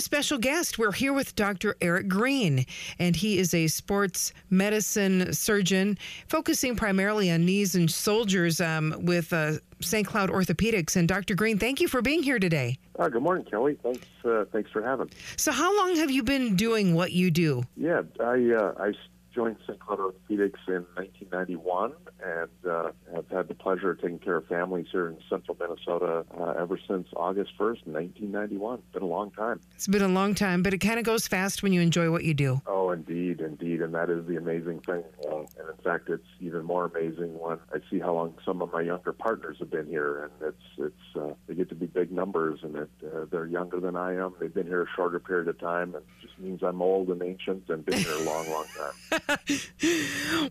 a special guest. We're here with Dr. Eric Green, and he is a sports medicine surgeon focusing primarily on knees and shoulders um, with uh, St. Cloud Orthopedics. And Dr. Green, thank you for being here today. Uh, good morning, Kelly. Thanks, uh, thanks for having. me. So, how long have you been doing what you do? Yeah, I uh, I joined St. Cloud Orthopedics in 1991 and uh, have had the pleasure of taking care of families here in central Minnesota uh, ever since August 1st, 1991. It's Been a long time. It's been a long time, but it kind of goes fast when you enjoy what you do. Oh, indeed, indeed, and that is the amazing thing. Uh, and in fact, it's even more amazing when I see how long some of my younger partners have been here, and it's it's uh, they get to be big numbers, and it, uh, they're younger than I am. They've been here a shorter period of time, and it just means I'm old and ancient and been here a long, long time.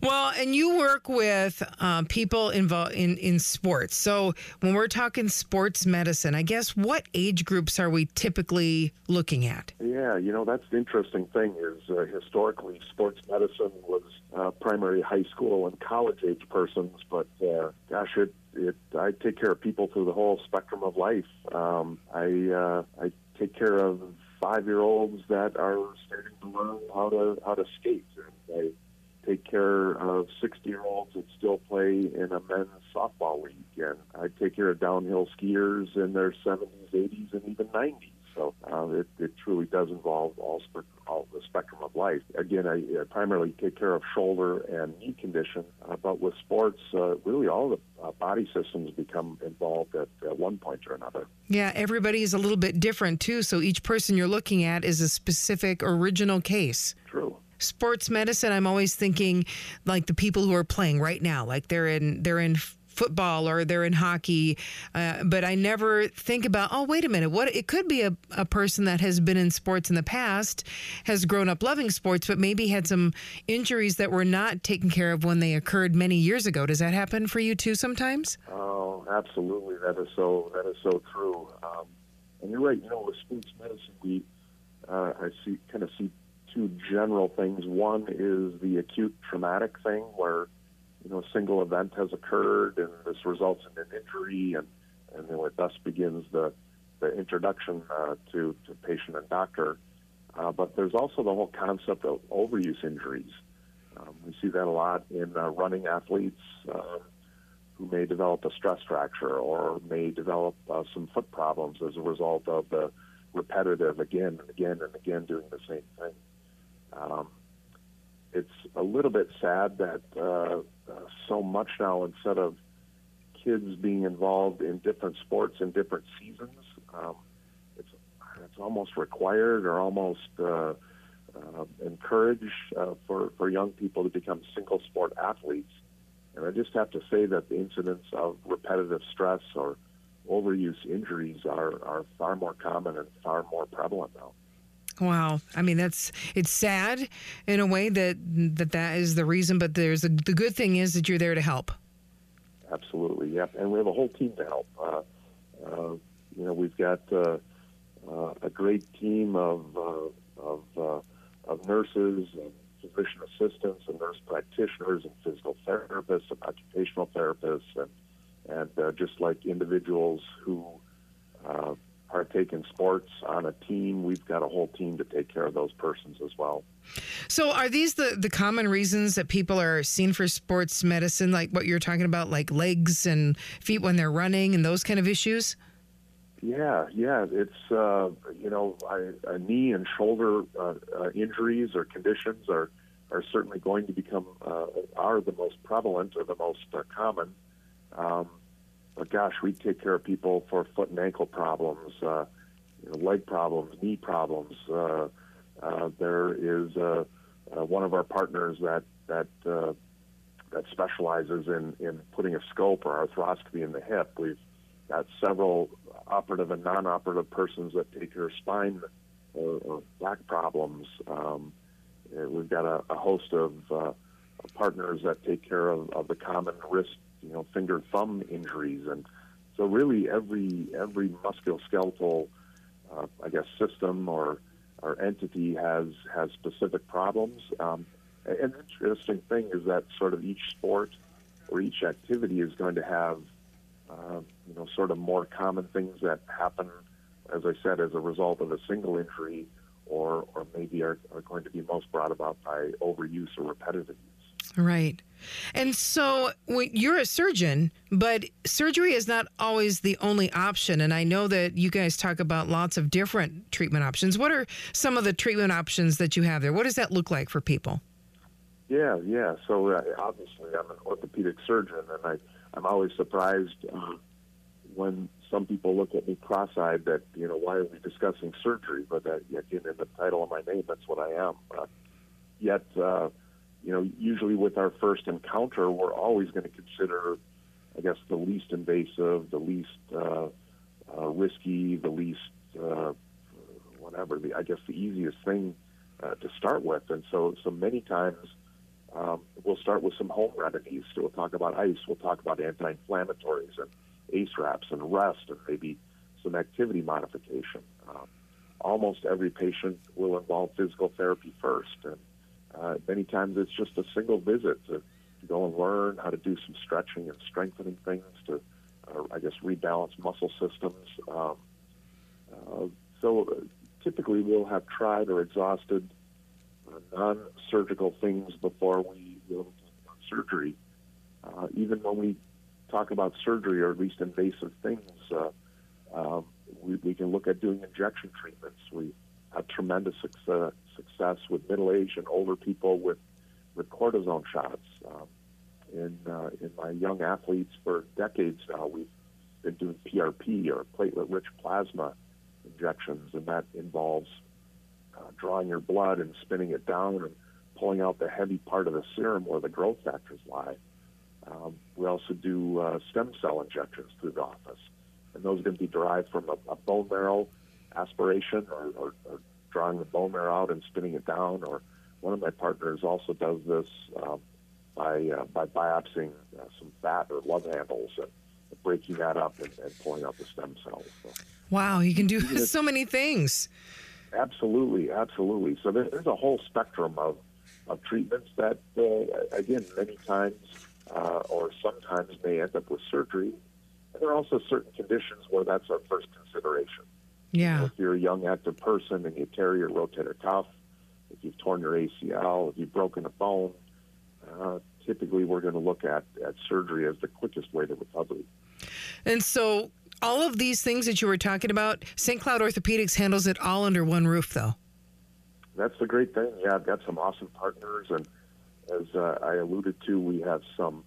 well, and you work with um, people involved in, in sports. So when we're talking sports medicine, I guess what age groups are we typically looking at? Yeah, you know that's the interesting thing is uh, historically sports medicine was uh, primary high school and college age persons, but uh, gosh, it it I take care of people through the whole spectrum of life. Um, I uh, I take care of five year olds that are starting to learn how to how to skate. And I take care of sixty year olds that still play in a men's softball league, and I take care of downhill skiers in their seventies, eighties, and even nineties. So uh, it, it truly does involve all, spe- all the spectrum of life. Again, I, I primarily take care of shoulder and knee condition, uh, but with sports, uh, really all the uh, body systems become involved at, at one point or another. Yeah, everybody is a little bit different too. So each person you're looking at is a specific original case. True sports medicine i'm always thinking like the people who are playing right now like they're in they're in football or they're in hockey uh, but i never think about oh wait a minute what it could be a, a person that has been in sports in the past has grown up loving sports but maybe had some injuries that were not taken care of when they occurred many years ago. Does that happen for you too sometimes? Oh absolutely. That is so that is so true. Um, and you're right you know with sports medicine we uh, i see kind of see two general things. One is the acute traumatic thing where, you know, a single event has occurred and this results in an injury and, and then it thus begins the, the introduction uh, to, to patient and doctor. Uh, but there's also the whole concept of overuse injuries. Um, we see that a lot in uh, running athletes um, who may develop a stress fracture or may develop uh, some foot problems as a result of the repetitive again and again and again doing the same thing. Um, it's a little bit sad that uh, so much now, instead of kids being involved in different sports in different seasons, um, it's it's almost required or almost uh, uh, encouraged uh, for for young people to become single sport athletes. And I just have to say that the incidence of repetitive stress or overuse injuries are, are far more common and far more prevalent now. Wow. I mean, that's it's sad in a way that that that is the reason, but there's a, the good thing is that you're there to help. Absolutely. Yep. And we have a whole team to help. Uh, uh, you know, we've got uh, uh a great team of uh, of uh, of nurses and physician assistants and nurse practitioners and physical therapists and occupational therapists and and just like individuals who partake in sports on a team, we've got a whole team to take care of those persons as well. So, are these the, the common reasons that people are seen for sports medicine, like what you're talking about, like legs and feet when they're running and those kind of issues? Yeah, yeah. It's, uh, you know, I, a knee and shoulder uh, uh, injuries or conditions are, are certainly going to become, uh, are the most prevalent or the most uh, common. Um, but gosh, we take care of people for foot and ankle problems, uh, you know, leg problems, knee problems. Uh, uh, there is uh, uh, one of our partners that that uh, that specializes in in putting a scope or arthroscopy in the hip. We've got several operative and non-operative persons that take care of spine or, or back problems. Um, we've got a, a host of uh, partners that take care of, of the common wrist know finger thumb injuries, and so really every every musculoskeletal uh, I guess system or or entity has has specific problems. Um, and the interesting thing is that sort of each sport or each activity is going to have uh, you know sort of more common things that happen as I said, as a result of a single injury, or or maybe are, are going to be most brought about by overuse or repetitive use. Right. And so you're a surgeon, but surgery is not always the only option. And I know that you guys talk about lots of different treatment options. What are some of the treatment options that you have there? What does that look like for people? Yeah, yeah. So uh, obviously, I'm an orthopedic surgeon, and I, I'm always surprised uh, when some people look at me cross-eyed that you know why are we discussing surgery? But that again, in the title of my name, that's what I am. Uh, yet, uh, you know, usually with our first encounter, we're always going to consider, I guess, the least invasive, the least uh, uh, risky, the least uh, whatever. The, I guess the easiest thing uh, to start with, and so so many times um, we'll start with some home remedies. So we'll talk about ice. We'll talk about anti-inflammatories and ACE wraps and rest and maybe some activity modification. Um, almost every patient will involve physical therapy first, and uh, many times it's just a single visit to, go and learn how to do some stretching and strengthening things to, uh, I guess, rebalance muscle systems. Um, uh, so uh, typically we'll have tried or exhausted non-surgical things before we will talk about surgery. Uh, even when we talk about surgery or at least invasive things, uh, um, we, we, can look at doing injection treatments. We have tremendous success, success with middle-aged and older people with with cortisone shots. Um, in uh, in my young athletes for decades now, we've been doing PRP or platelet-rich plasma injections, and that involves uh, drawing your blood and spinning it down and pulling out the heavy part of the serum where the growth factors lie. Um, we also do uh, stem cell injections through the office, and those to be derived from a, a bone marrow aspiration or, or, or, drawing the bone marrow out and spinning it down. Or one of my partners also does this um, by uh, by biopsying uh, some fat or love handles and breaking that up and, and pulling out the stem cells. So, wow, you can do so many things. Absolutely, absolutely. So there's a whole spectrum of, of treatments that, uh, again, many times uh, or sometimes may end up with surgery. And there are also certain conditions where that's our first consideration. Yeah. You know, if you're a young active person and you tear your rotator cuff, if you've torn your ACL, if you've broken a bone, uh, typically we're going to look at, at surgery as the quickest way to recovery. And so, all of these things that you were talking about, St. Cloud Orthopedics handles it all under one roof, though. That's the great thing. Yeah, I've got some awesome partners, and as uh, I alluded to, we have some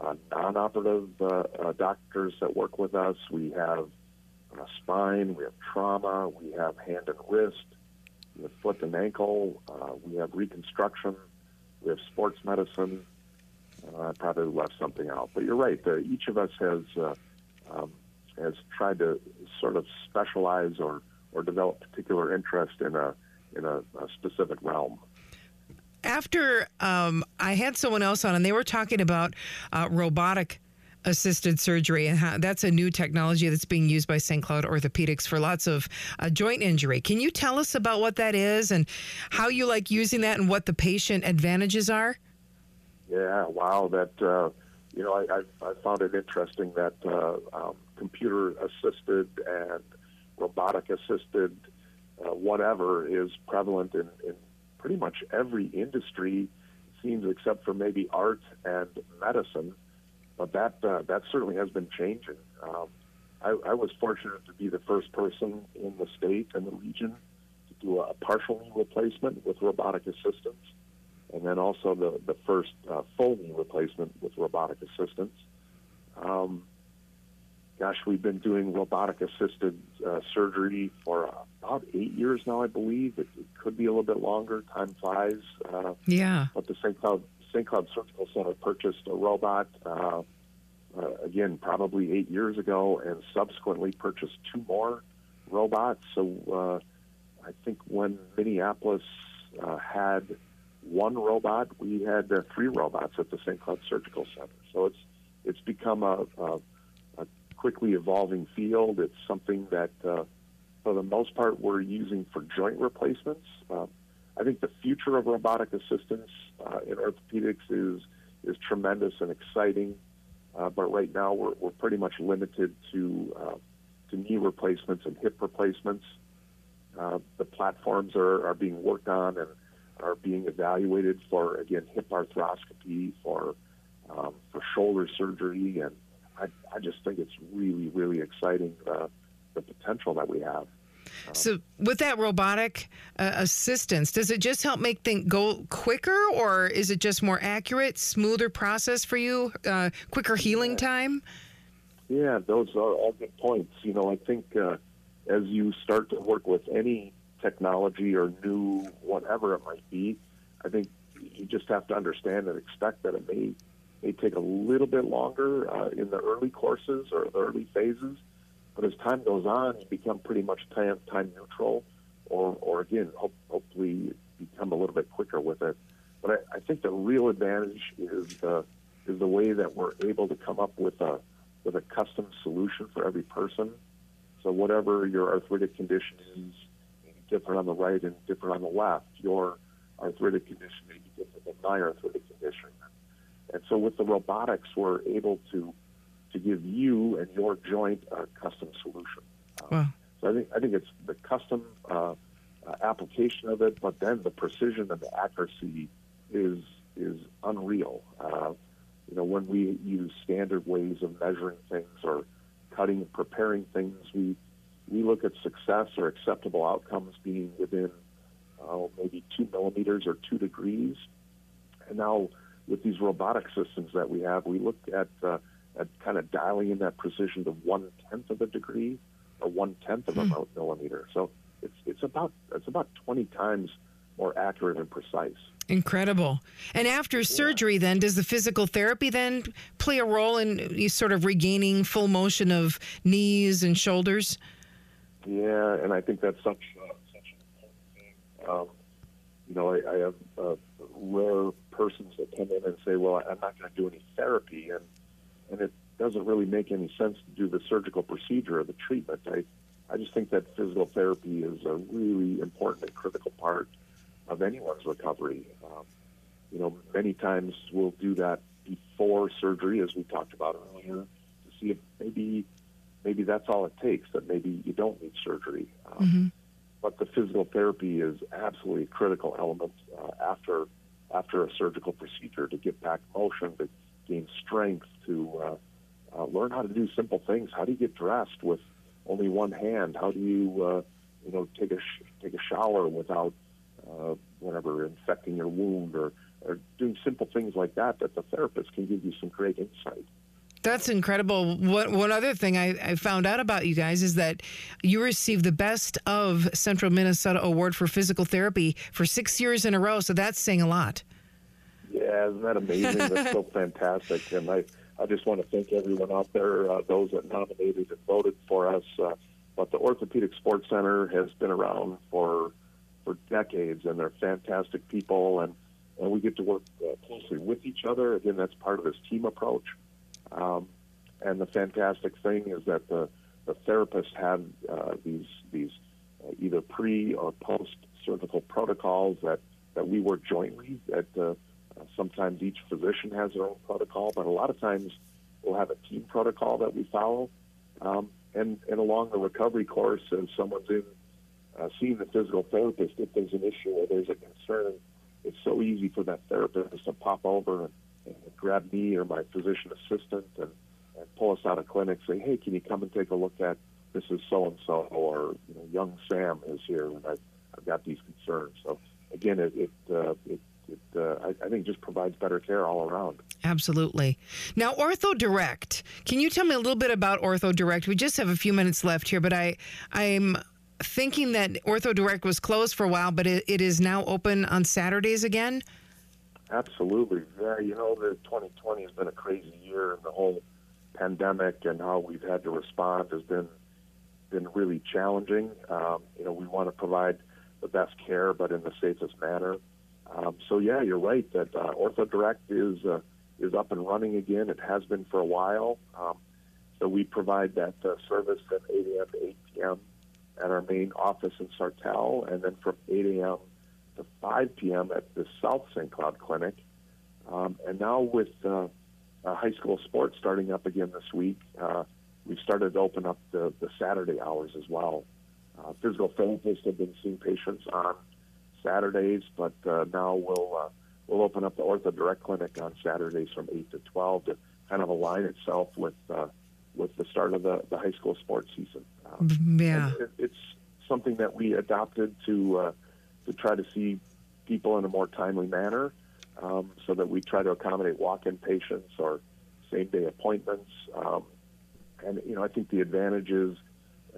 uh, non-operative uh, uh doctors that work with us. We have uh, spine, we have trauma, we have hand and wrist, we have foot and ankle, uh, we have reconstruction, we have sports medicine. I probably left something out, but you're right. each of us has um, has tried to sort of specialize or, or develop particular interest in a in a, a specific realm. After um, I had someone else on, and they were talking about uh, robotic assisted surgery and how that's a new technology that's being used by St. Cloud Orthopedics for lots of uh, joint injury. Can you tell us about what that is and how you like using that and what the patient advantages are? Yeah, wow, that uh, you know, I, I, I, found it interesting that uh, um, computer assisted and robotic assisted, uh, whatever, is prevalent in, in pretty much every industry, seems except for maybe art and medicine. But that uh, that certainly has been changing. Um, I, I was fortunate to be the first person in the state and the region to do a partial knee replacement with robotic assistance and then also the, the first uh, full knee replacement with robotic assistance. Um, gosh, we've been doing robotic assisted uh, surgery for about eight years now, I believe. It, it, could be a little bit longer. Time flies. Uh, yeah. But the St. Cloud St. Cloud Surgical Center purchased a robot. Uh, uh, again, probably eight years ago, and subsequently purchased two more robots. So uh, I think when Minneapolis uh, had one robot. We had uh, three robots at the St. Cloud Surgical Center. So it's it's become a, a, a quickly evolving field. It's something that, uh, for the most part, we're using for joint replacements. Uh, I think the future of robotic assistance uh, in orthopedics is is tremendous and exciting. Uh, but right now, we're, we're pretty much limited to uh, to knee replacements and hip replacements. Uh, the platforms are, are being worked on and are being evaluated for again hip arthroscopy for um, for shoulder surgery, and I, I just think it's really really exciting uh, the potential that we have. So, with that robotic uh, assistance, does it just help make things go quicker, or is it just more accurate, smoother process for you, uh, quicker healing time? Yeah, those are all good points. You know, I think uh, as you start to work with any technology or new whatever it might be, I think you just have to understand and expect that it may may take a little bit longer uh, in the early courses or the early phases but as time goes on, you become pretty much time, time neutral, or, or again, hope, hopefully become a little bit quicker with it. But I, I think the real advantage is the is the way that we're able to come up with a with a custom solution for every person. So whatever your arthritic condition is, different on the right and different on the left. Your arthritic condition may be different than my arthritic condition. And so with the robotics, we're able to give you and your joint a custom solution. Uh, wow. So I think I think it's the custom uh, uh, application of it, but then the precision and the accuracy is is unreal. Uh, you know, when we use standard ways of measuring things or cutting and preparing things, we we look at success or acceptable outcomes being within uh, maybe two millimeters or two degrees. And now with these robotic systems that we have, we look at uh, at kind of dialing in that precision to one tenth of a degree or one tenth of a mm. millimeter. So it's it's about it's about twenty times more accurate and precise. Incredible. And after yeah. surgery, then does the physical therapy then play a role in you sort of regaining full motion of knees and shoulders? Yeah, and I think that's such uh, such an important thing. Um, you know, I, I have uh, rare persons that come in and say, "Well, I'm not going to do any therapy," and and it doesn't really make any sense to do the surgical procedure or the treatment. I, I just think that physical therapy is a really important and critical part of anyone's recovery. Um, you know, many times we'll do that before surgery, as we talked about earlier, to see if maybe maybe that's all it takes. That maybe you don't need surgery. Um, mm-hmm. But the physical therapy is absolutely a critical element uh, after after a surgical procedure to get back motion, to gain strength, to uh, uh, learn how to do simple things. How do you get dressed with only one hand? How do you, uh, you know, take a sh- take a shower without uh, whatever infecting your wound, or, or doing simple things like that? That the therapist can give you some great insight. That's incredible. One, one other thing I, I, found out about you guys is that you received the Best of Central Minnesota Award for Physical Therapy for six years in a row. So that's saying a lot. Yeah, isn't that amazing? That's so fantastic. And I, I just want to thank everyone out there, uh, those that nominated and voted for us. Uh, but the Orthopedic Sports Center has been around for for decades, and they're fantastic people, and, and we get to work uh, closely with each other. Again, that's part of this team approach. Um, and the fantastic thing is that the the therapists have uh, these these uh, either pre or post surgical protocols that that we work jointly at uh, uh, sometimes each physician has their own protocol, but a lot of times we'll have a team protocol that we follow. Um, and, and along the recovery course, as someone's in uh, seeing the physical therapist, if there's an issue or there's a concern, it's so easy for that therapist to pop over and, and grab me or my physician assistant and, and pull us out of clinic, say, hey, can you come and take a look at this is so and so, or you know, young Sam is here, and I've, I've got these concerns. So again, it it, uh, it, uh, I, I, think just provides better care all around. Absolutely. Now, Ortho Direct. Can you tell me a little bit about Ortho Direct? We just have a few minutes left here, but I I'm thinking that Ortho Direct was closed for a while, but it, it is now open on Saturdays again. Absolutely. Yeah, you know, the 2020 has been a crazy year, and the whole pandemic and how we've had to respond has been been really challenging. Um, you know, we want to provide the best care, but in the safest manner. Um, so yeah, you're right that uh, OrthoDirect is uh, is up and running again. It has been for a while. Um, so we provide that uh, service from 8 a.m. to 8 p.m. at our main office in Sartell, and then from 8 a.m. to 5 p.m. at the South St. Cloud Clinic. Um, and now with uh, uh, high school sports starting up again this week, uh, we've started to open up the, the Saturday hours as well. Uh, physical therapists have been seeing patients on Saturdays, but uh, now we'll uh, we'll open up the Ortho Direct Clinic on Saturdays from eight to twelve to kind of align itself with uh, with the start of the, the high school sports season. Um, yeah, it, it's something that we adopted to uh, to try to see people in a more timely manner, um, so that we try to accommodate walk-in patients or same-day appointments. Um, and you know, I think the advantage is,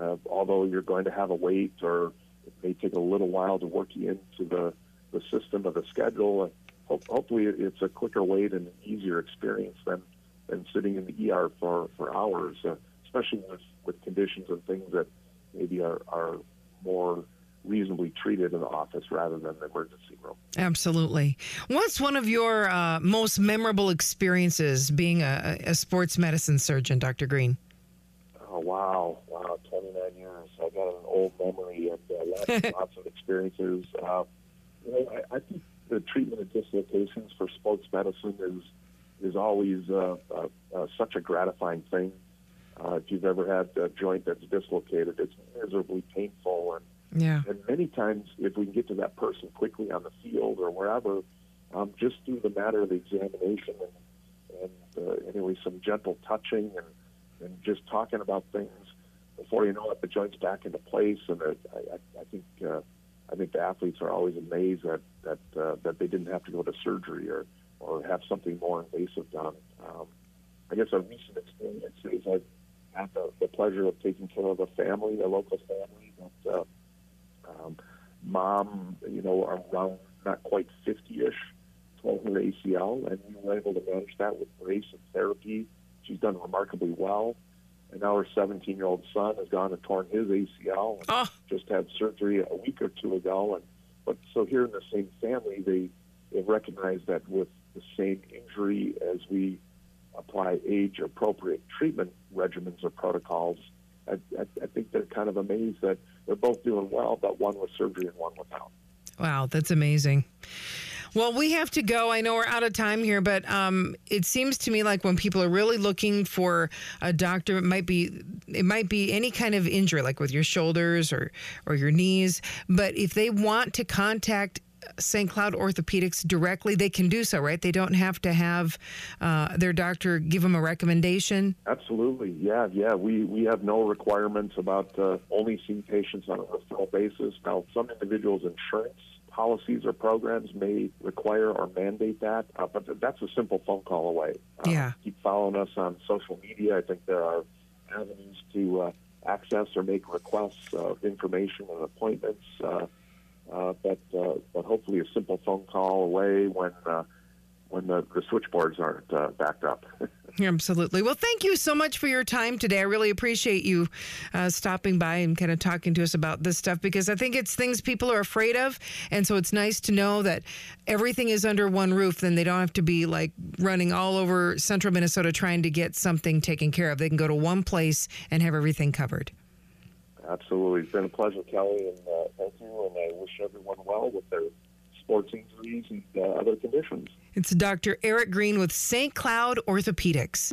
uh, although you're going to have a wait or it may take a little while to work you into the the system of the schedule. Hope, hopefully, it's a quicker wait and an easier experience than than sitting in the ER for for hours, uh, especially with with conditions and things that maybe are are more reasonably treated in the office rather than the emergency room. Absolutely. What's one of your uh, most memorable experiences being a, a, sports medicine surgeon, Dr. Green? Oh, wow. Wow, 29 years. I got an old memory and uh, lots, lots of experiences. Uh, you know, I, I, think the treatment of dislocations for sports medicine is is always uh, uh, uh, such a gratifying thing. Uh, if you've ever had a joint that's dislocated, it's miserably painful. And, yeah. and many times, if we can get to that person quickly on the field or wherever, um, just through the matter of the examination and, and uh, anyway, some gentle touching and, and just talking about things, before you know it, the joint's back into place. And uh, I, I think uh, I think the athletes are always amazed that that uh, that they didn't have to go to surgery or or have something more invasive done. Um, I guess a recent experience is I've had the, the pleasure of taking care of a family, a local family that uh, um, mom, you know, around not quite 50-ish, tore her ACL, and we were able to manage that with brace and therapy. She's done remarkably well. And now her 17 year old son has gone and torn his ACL and oh. just had surgery a week or two ago. And but so here in the same family, they they recognize that with the same injury as we apply age appropriate treatment regimens or protocols. I, I, I, think they're kind of amazed that they're both doing well, but one with surgery and one without. Wow, that's amazing. Well, we have to go. I know we're out of time here, but um, it seems to me like when people are really looking for a doctor, it might be it might be any kind of injury, like with your shoulders or or your knees. But if they want to contact St. Cloud Orthopedics directly, they can do so, right? They don't have to have uh, their doctor give them a recommendation. Absolutely, yeah, yeah. We we have no requirements about uh, only seeing patients on a referral basis. Now, some individuals' insurance policies or programs may require or mandate that, uh, but that's a simple phone call away. Uh, yeah. Keep following us on social media. I think there are avenues to uh, access or make requests of information and appointments. Uh, uh, but uh, but hopefully a simple phone call away when uh, when the, the switchboards aren't uh, backed up. Absolutely. Well, thank you so much for your time today. I really appreciate you uh, stopping by and kind of talking to us about this stuff because I think it's things people are afraid of. And so it's nice to know that everything is under one roof. Then they don't have to be like running all over central Minnesota trying to get something taken care of. They can go to one place and have everything covered. Absolutely. It's been a pleasure, Kelly, and uh, thank you. And I wish everyone well with their sports injuries and uh, other conditions. It's Dr. Eric Green with St. Cloud Orthopedics.